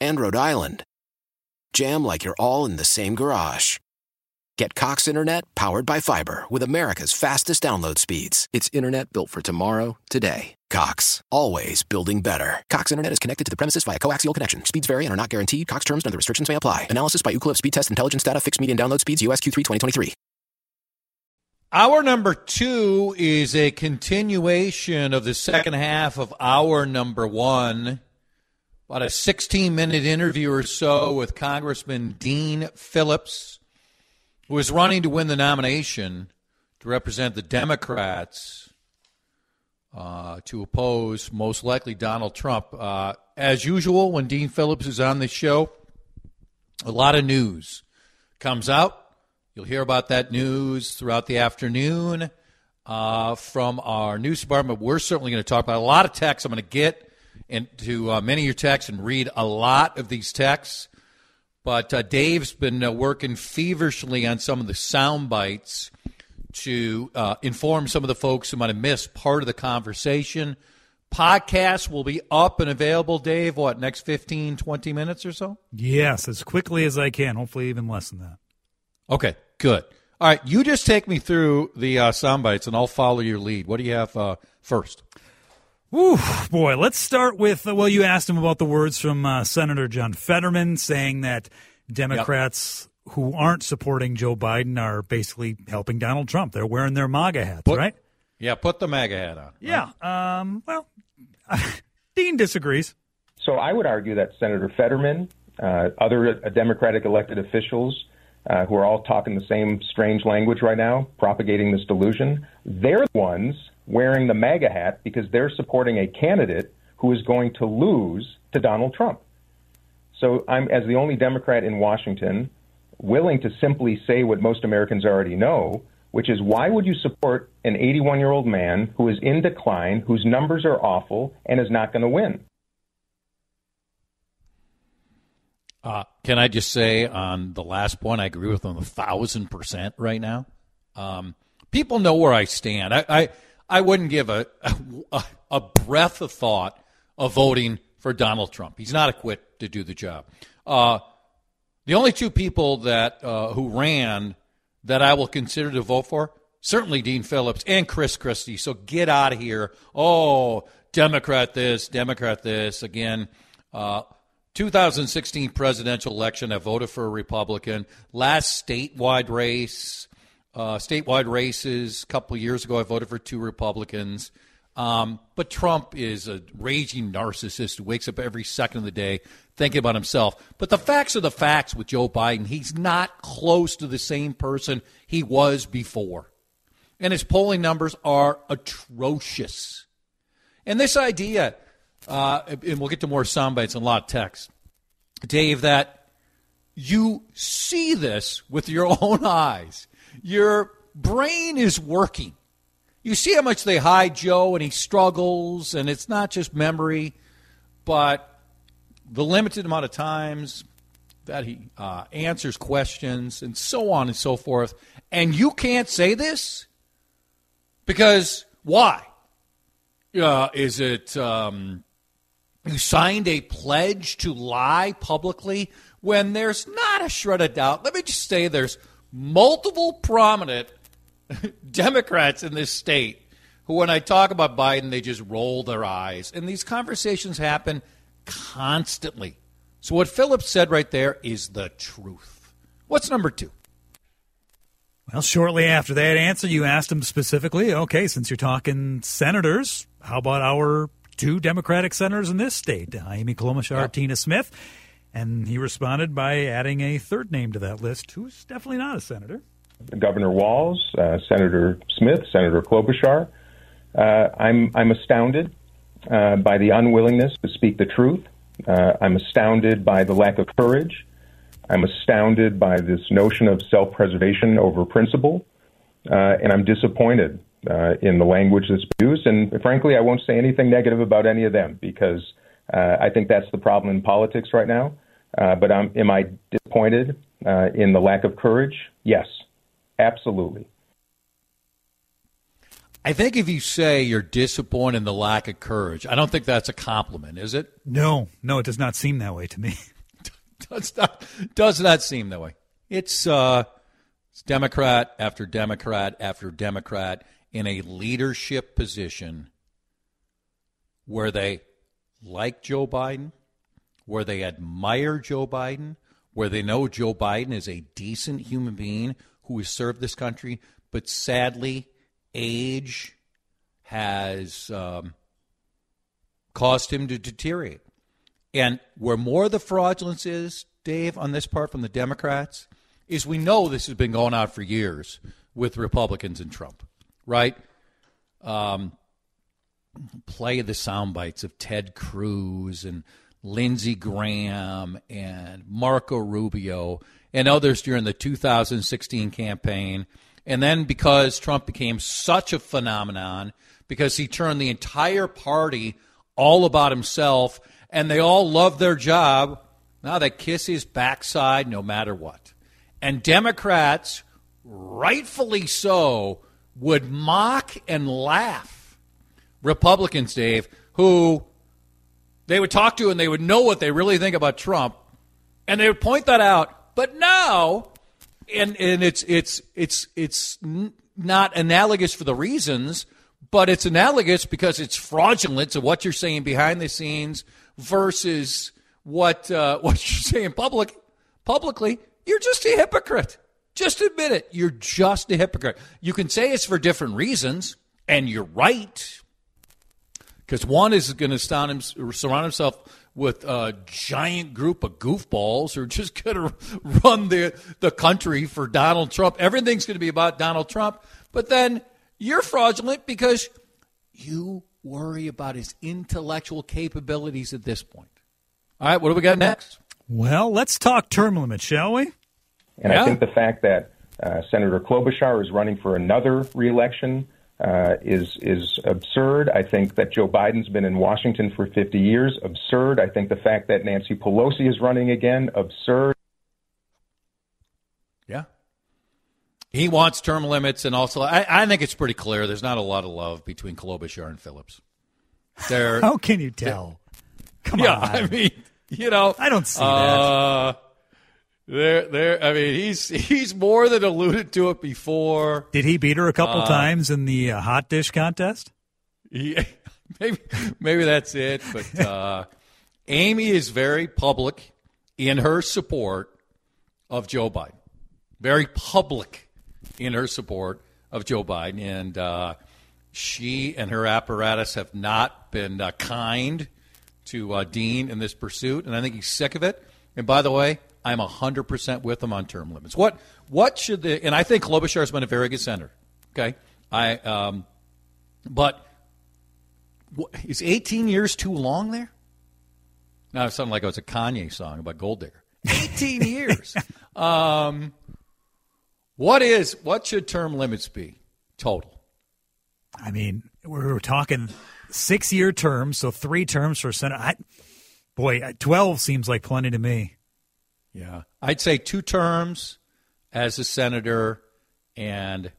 and Rhode Island jam like you're all in the same garage. Get Cox Internet powered by fiber with America's fastest download speeds. It's internet built for tomorrow, today. Cox, always building better. Cox Internet is connected to the premises via coaxial connection. Speeds vary and are not guaranteed. Cox terms and other restrictions may apply. Analysis by Ookla Speed Test Intelligence Data. Fixed median download speeds. USQ3 2023. Hour number two is a continuation of the second half of hour number one. About a 16 minute interview or so with Congressman Dean Phillips, who is running to win the nomination to represent the Democrats uh, to oppose most likely Donald Trump. Uh, as usual, when Dean Phillips is on the show, a lot of news comes out. You'll hear about that news throughout the afternoon uh, from our news department. We're certainly going to talk about a lot of texts I'm going to get into uh, many of your texts and read a lot of these texts. But uh, Dave's been uh, working feverishly on some of the sound bites to uh, inform some of the folks who might have missed part of the conversation. Podcast will be up and available, Dave, what, next 15, 20 minutes or so? Yes, as quickly as I can, hopefully even less than that. Okay, good. All right, you just take me through the uh, sound bites and I'll follow your lead. What do you have uh, first? Ooh, boy, let's start with uh, well, you asked him about the words from uh, Senator John Fetterman saying that Democrats yep. who aren't supporting Joe Biden are basically helping Donald Trump. They're wearing their MAGA hats, put, right? Yeah, put the MAGA hat on. Yeah. Right? Um, well, Dean disagrees. So I would argue that Senator Fetterman, uh, other Democratic elected officials, uh, who are all talking the same strange language right now, propagating this delusion, they're the ones wearing the MAGA hat because they're supporting a candidate who is going to lose to Donald Trump. So I'm, as the only Democrat in Washington, willing to simply say what most Americans already know, which is why would you support an 81 year old man who is in decline, whose numbers are awful, and is not going to win? Uh, can I just say on the last point, I agree with them a thousand percent right now. Um, people know where I stand. I, I I wouldn't give a, a, a breath of thought of voting for Donald Trump. He's not equipped to do the job. Uh, the only two people that uh, who ran that I will consider to vote for certainly Dean Phillips and Chris Christie. So get out of here. Oh, Democrat this, Democrat this. Again, uh, 2016 presidential election, I voted for a Republican. Last statewide race, uh, statewide races. A couple years ago, I voted for two Republicans. Um, but Trump is a raging narcissist who wakes up every second of the day thinking about himself. But the facts are the facts with Joe Biden. He's not close to the same person he was before. And his polling numbers are atrocious. And this idea, uh, and we'll get to more sound bites and a lot of text, Dave, that you see this with your own eyes your brain is working. You see how much they hide Joe and he struggles, and it's not just memory, but the limited amount of times that he uh, answers questions and so on and so forth. And you can't say this because why? Uh, is it um, you signed a pledge to lie publicly when there's not a shred of doubt? Let me just say there's multiple prominent Democrats in this state who, when I talk about Biden, they just roll their eyes. And these conversations happen constantly. So, what Phillips said right there is the truth. What's number two? Well, shortly after that answer, you asked him specifically, okay, since you're talking senators, how about our two Democratic senators in this state, Amy Klobuchar, yep. Tina Smith? And he responded by adding a third name to that list, who's definitely not a senator. Governor Walz, uh, Senator Smith, Senator Klobuchar. Uh, I'm I'm astounded uh, by the unwillingness to speak the truth, Uh, I'm astounded by the lack of courage. I'm astounded by this notion of self preservation over principle. Uh, and I'm disappointed uh, in the language that's used. And frankly, I won't say anything negative about any of them because uh, I think that's the problem in politics right now. Uh, but I'm, am I disappointed uh, in the lack of courage? Yes, absolutely. I think if you say you're disappointed in the lack of courage, I don't think that's a compliment, is it? No, no, it does not seem that way to me. does not does not seem that way. It's uh, it's Democrat after Democrat after Democrat in a leadership position where they like Joe Biden, where they admire Joe Biden, where they know Joe Biden is a decent human being who has served this country, but sadly age has um, caused him to deteriorate. And where more of the fraudulence is, Dave, on this part from the Democrats, is we know this has been going on for years with Republicans and Trump, right? Um, play the sound bites of Ted Cruz and Lindsey Graham and Marco Rubio and others during the 2016 campaign and then because Trump became such a phenomenon, because he turned the entire party all about himself, and they all love their job, now they kiss his backside no matter what. And Democrats, rightfully so, would mock and laugh Republicans, Dave, who they would talk to and they would know what they really think about Trump, and they would point that out. But now and and it's it's it's it's not analogous for the reasons, but it's analogous because it's fraudulent to what you're saying behind the scenes versus what uh, what you're saying public publicly. You're just a hypocrite. Just admit it. You're just a hypocrite. You can say it's for different reasons, and you're right. Because one is going to surround himself with a giant group of goofballs who are just going to run the, the country for Donald Trump. Everything's going to be about Donald Trump. But then you're fraudulent because you worry about his intellectual capabilities at this point. All right, what do we got next? Well, let's talk term limits, shall we? And yeah. I think the fact that uh, Senator Klobuchar is running for another reelection uh, is is absurd. I think that Joe Biden's been in Washington for 50 years. Absurd. I think the fact that Nancy Pelosi is running again. Absurd. Yeah. He wants term limits, and also I, I think it's pretty clear. There's not a lot of love between Klobuchar and Phillips. There. How can you tell? Come yeah, on. I mean, you know, I don't see uh, that. There, there. I mean, he's he's more than alluded to it before. Did he beat her a couple uh, times in the uh, hot dish contest? Yeah, maybe maybe that's it. But uh, Amy is very public in her support of Joe Biden. Very public in her support of Joe Biden, and uh, she and her apparatus have not been uh, kind to uh, Dean in this pursuit, and I think he's sick of it. And by the way, I'm 100% with them on term limits. What what should the and I think Klobuchar has been a very good senator. Okay, I um, but what, is 18 years too long there? Now it sounded like it was a Kanye song about gold digger. 18 years. Um, what is what should term limits be total? I mean, we're, we're talking six year terms, so three terms for senator. I, boy, 12 seems like plenty to me. Yeah. I'd say two terms as a senator and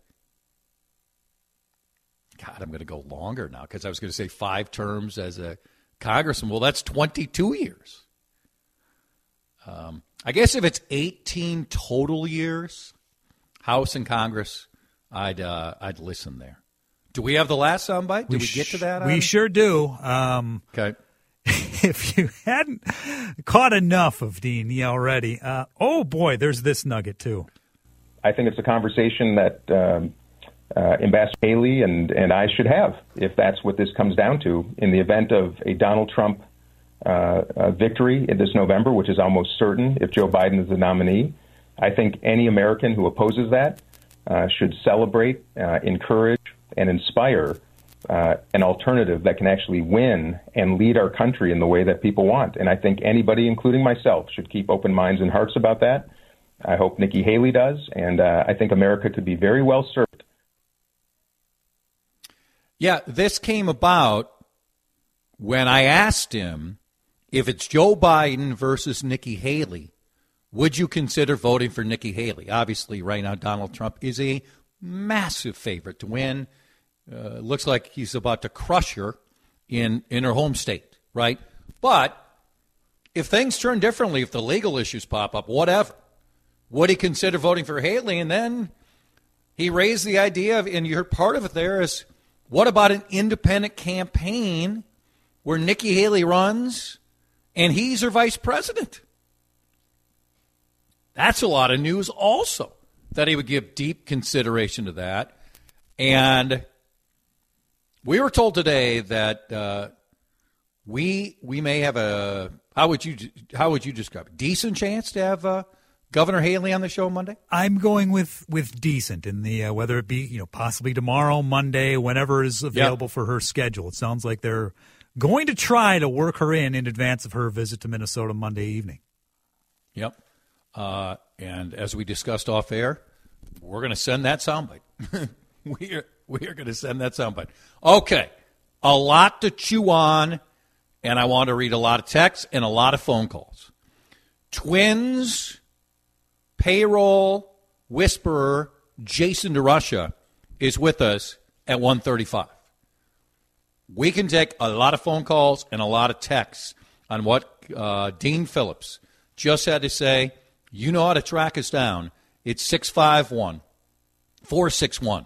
God, I'm going to go longer now because I was going to say five terms as a congressman. Well, that's 22 years. Um, I guess if it's 18 total years, House and Congress, I'd uh, I'd listen there. Do we have the last soundbite? Did we, we get to that? We sure do. Um, okay. if you hadn't caught enough of Dean already, uh, oh boy, there's this nugget too. I think it's a conversation that um, uh, Ambassador Haley and, and I should have, if that's what this comes down to, in the event of a Donald Trump uh, uh victory in this November, which is almost certain if Joe Biden is the nominee. I think any American who opposes that uh, should celebrate, uh, encourage, and inspire uh, an alternative that can actually win and lead our country in the way that people want. And I think anybody, including myself, should keep open minds and hearts about that. I hope Nikki Haley does, and uh, I think America could be very well served. Yeah, this came about when I asked him if it's Joe Biden versus Nikki Haley, would you consider voting for Nikki Haley? Obviously, right now, Donald Trump is a massive favorite to win. Uh, looks like he's about to crush her in, in her home state, right? But if things turn differently, if the legal issues pop up, whatever, would he consider voting for Haley? And then he raised the idea of, and you heard part of it there is, what about an independent campaign where Nikki Haley runs and he's her vice president? That's a lot of news, also, that he would give deep consideration to that. And we were told today that uh, we we may have a how would you how would you describe it? decent chance to have uh, Governor Haley on the show Monday? I'm going with with decent in the uh, whether it be you know possibly tomorrow, Monday, whenever is available yep. for her schedule. It sounds like they're going to try to work her in in advance of her visit to Minnesota Monday evening. Yep. Uh, and as we discussed off air, we're going to send that soundbite. we are we are going to send that soundbite. Okay, a lot to chew on, and I want to read a lot of texts and a lot of phone calls. Twins, payroll whisperer Jason DeRusha is with us at 135. We can take a lot of phone calls and a lot of texts on what uh, Dean Phillips just had to say. You know how to track us down. It's 651 461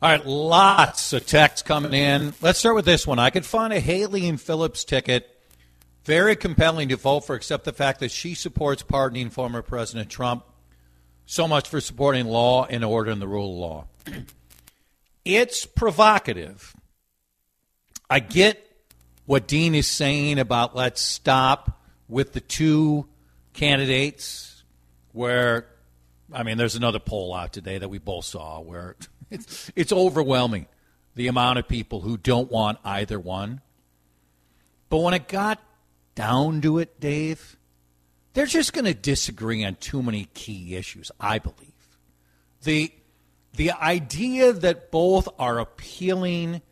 All right, lots of texts coming in. Let's start with this one. I could find a Haley and Phillips ticket very compelling to vote for, except the fact that she supports pardoning former President Trump. So much for supporting law and order and the rule of law. it's provocative. I get what Dean is saying about let's stop with the two candidates where I mean there's another poll out today that we both saw where it's, it's overwhelming the amount of people who don't want either one. But when it got down to it, Dave, they're just going to disagree on too many key issues, I believe. The the idea that both are appealing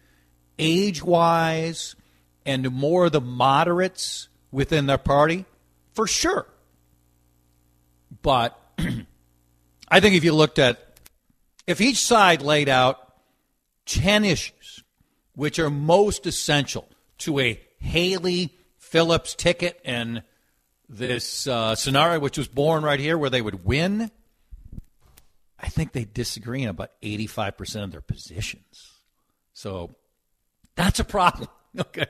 age-wise and more the moderates within their party, for sure. But I think if you looked at if each side laid out 10 issues which are most essential to a Haley Phillips ticket and this uh, scenario, which was born right here, where they would win, I think they disagree on about 85% of their positions. So that's a problem. Okay.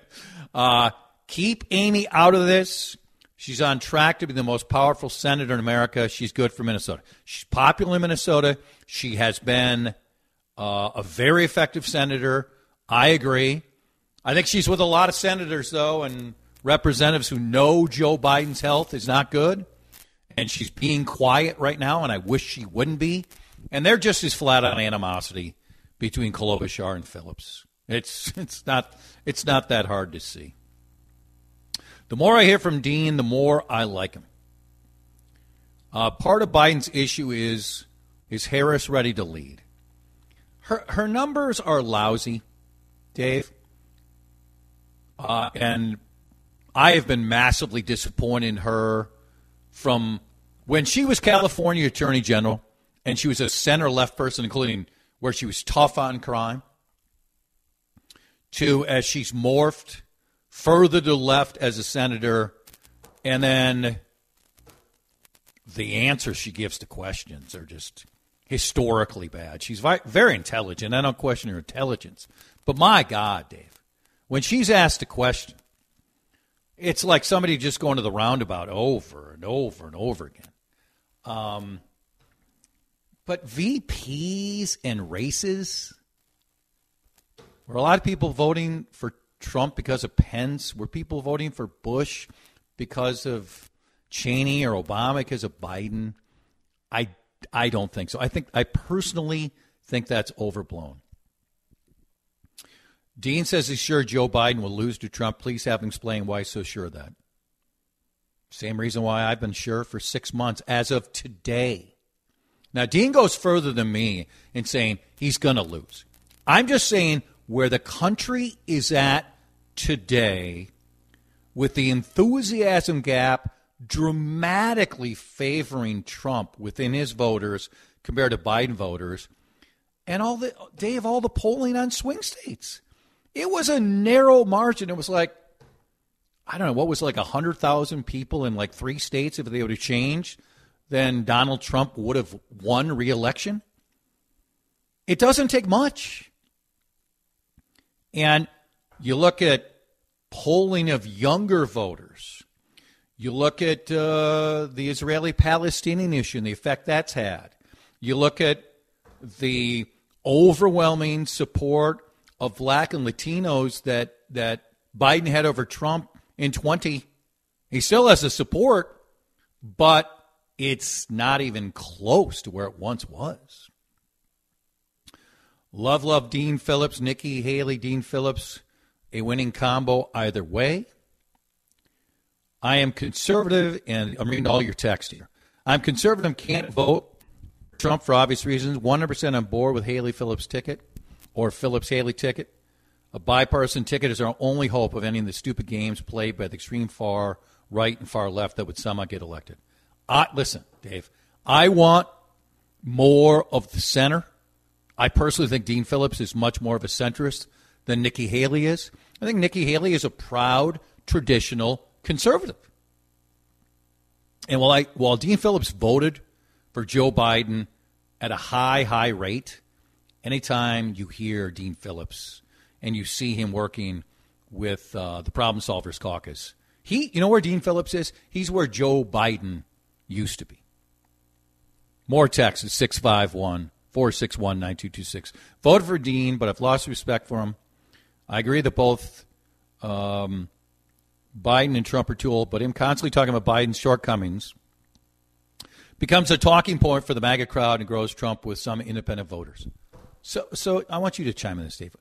Uh, keep Amy out of this. She's on track to be the most powerful senator in America. She's good for Minnesota. She's popular in Minnesota. She has been uh, a very effective senator. I agree. I think she's with a lot of senators, though, and representatives who know Joe Biden's health is not good, and she's being quiet right now, and I wish she wouldn't be. And they're just as flat on animosity between Klobuchar and Phillips. It's it's not it's not that hard to see. The more I hear from Dean, the more I like him. Uh, part of Biden's issue is is Harris ready to lead? Her her numbers are lousy, Dave. Uh, and I have been massively disappointed in her from when she was California Attorney General and she was a center left person, including where she was tough on crime, to as she's morphed further to the left as a senator, and then the answers she gives to questions are just historically bad. She's very intelligent. I don't question her intelligence. But my God, Dave, when she's asked a question, it's like somebody just going to the roundabout over and over and over again. Um, but VPs and races, were a lot of people voting for Trump because of Pence? Were people voting for Bush because of Cheney or Obama because of Biden? I I don't think so. I think I personally think that's overblown. Dean says he's sure Joe Biden will lose to Trump. Please have him explain why he's so sure of that. Same reason why I've been sure for six months as of today. Now, Dean goes further than me in saying he's going to lose. I'm just saying where the country is at today with the enthusiasm gap dramatically favoring Trump within his voters compared to Biden voters, and all the of all the polling on swing states. It was a narrow margin. It was like I don't know what was like hundred thousand people in like three states. If they would have changed, then Donald Trump would have won re-election. It doesn't take much, and you look at polling of younger voters you look at uh, the Israeli Palestinian issue and the effect that's had. You look at the overwhelming support of black and Latinos that, that Biden had over Trump in 20. He still has the support, but it's not even close to where it once was. Love, love Dean Phillips, Nikki Haley, Dean Phillips, a winning combo either way. I am conservative, and I'm reading all your text here. I'm conservative, can't vote Trump for obvious reasons. 100% on board with Haley Phillips ticket or Phillips Haley ticket. A bipartisan ticket is our only hope of ending the stupid games played by the extreme far right and far left that would somehow get elected. I, listen, Dave, I want more of the center. I personally think Dean Phillips is much more of a centrist than Nikki Haley is. I think Nikki Haley is a proud, traditional conservative. And while, I, while Dean Phillips voted for Joe Biden at a high, high rate, anytime you hear Dean Phillips and you see him working with uh, the Problem Solvers Caucus, he, you know where Dean Phillips is? He's where Joe Biden used to be. More at 651 461 9226. Voted for Dean, but I've lost respect for him. I agree that both um, Biden and Trump are too old, but him constantly talking about Biden's shortcomings becomes a talking point for the MAGA crowd and grows Trump with some independent voters. So, so I want you to chime in this, Steve.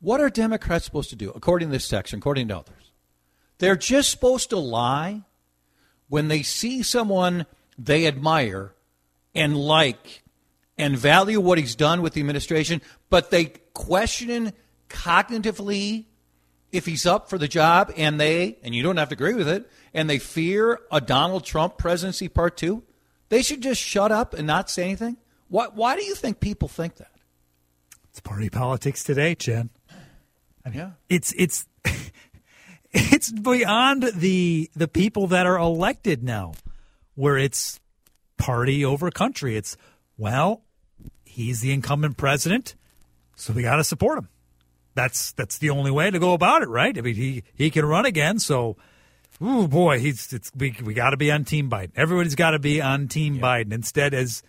What are Democrats supposed to do, according to this section, according to others? They're just supposed to lie when they see someone they admire and like and value what he's done with the administration, but they question cognitively if he's up for the job and they, and you don't have to agree with it, and they fear a Donald Trump presidency part two, they should just shut up and not say anything? Why, why do you think people think that? It's party politics today, Jen. I mean, yeah. It's, it's, it's beyond the, the people that are elected now, where it's party over country. It's, well, he's the incumbent president, so we got to support him that's that's the only way to go about it, right? I mean, he he can run again, so. Oh boy, he's it's we we got to be on Team Biden. Everybody's got to be on Team yeah. Biden. Instead, as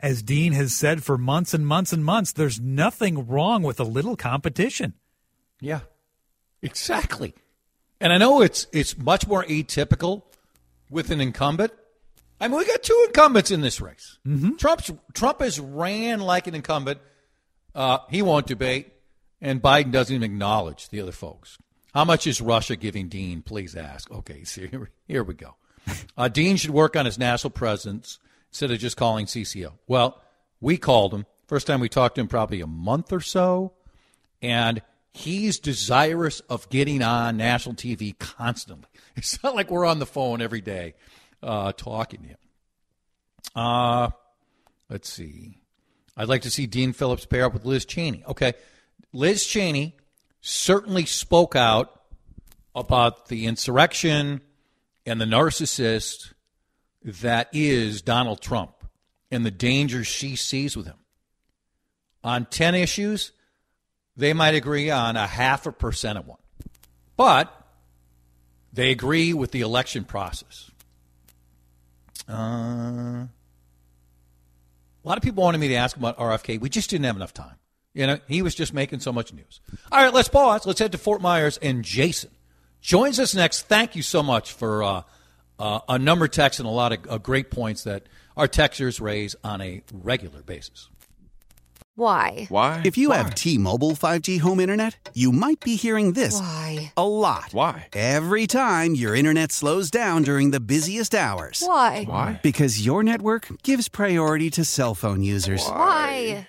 as Dean has said for months and months and months, there's nothing wrong with a little competition. Yeah, exactly. And I know it's it's much more atypical with an incumbent. I mean, we got two incumbents in this race. Mm-hmm. Trump's, Trump has ran like an incumbent. Uh, he won't debate, and Biden doesn't even acknowledge the other folks. How much is Russia giving Dean? Please ask. Okay, so here, here we go. Uh, Dean should work on his national presence instead of just calling CCO. Well, we called him. First time we talked to him, probably a month or so. And he's desirous of getting on national TV constantly. It's not like we're on the phone every day uh, talking to him. Uh, let's see. I'd like to see Dean Phillips pair up with Liz Cheney. Okay. Liz Cheney certainly spoke out about the insurrection and the narcissist that is Donald Trump and the dangers she sees with him. On 10 issues, they might agree on a half a percent of one. But they agree with the election process. Uh, a lot of people wanted me to ask about RFK. We just didn't have enough time. You know, he was just making so much news. All right, let's pause. Let's head to Fort Myers. And Jason joins us next. Thank you so much for uh, uh, a number of texts and a lot of uh, great points that our texters raise on a regular basis. Why? Why? If you Why? have T-Mobile 5G home internet, you might be hearing this Why? a lot. Why? Every time your internet slows down during the busiest hours. Why? Why? Because your network gives priority to cell phone users. Why?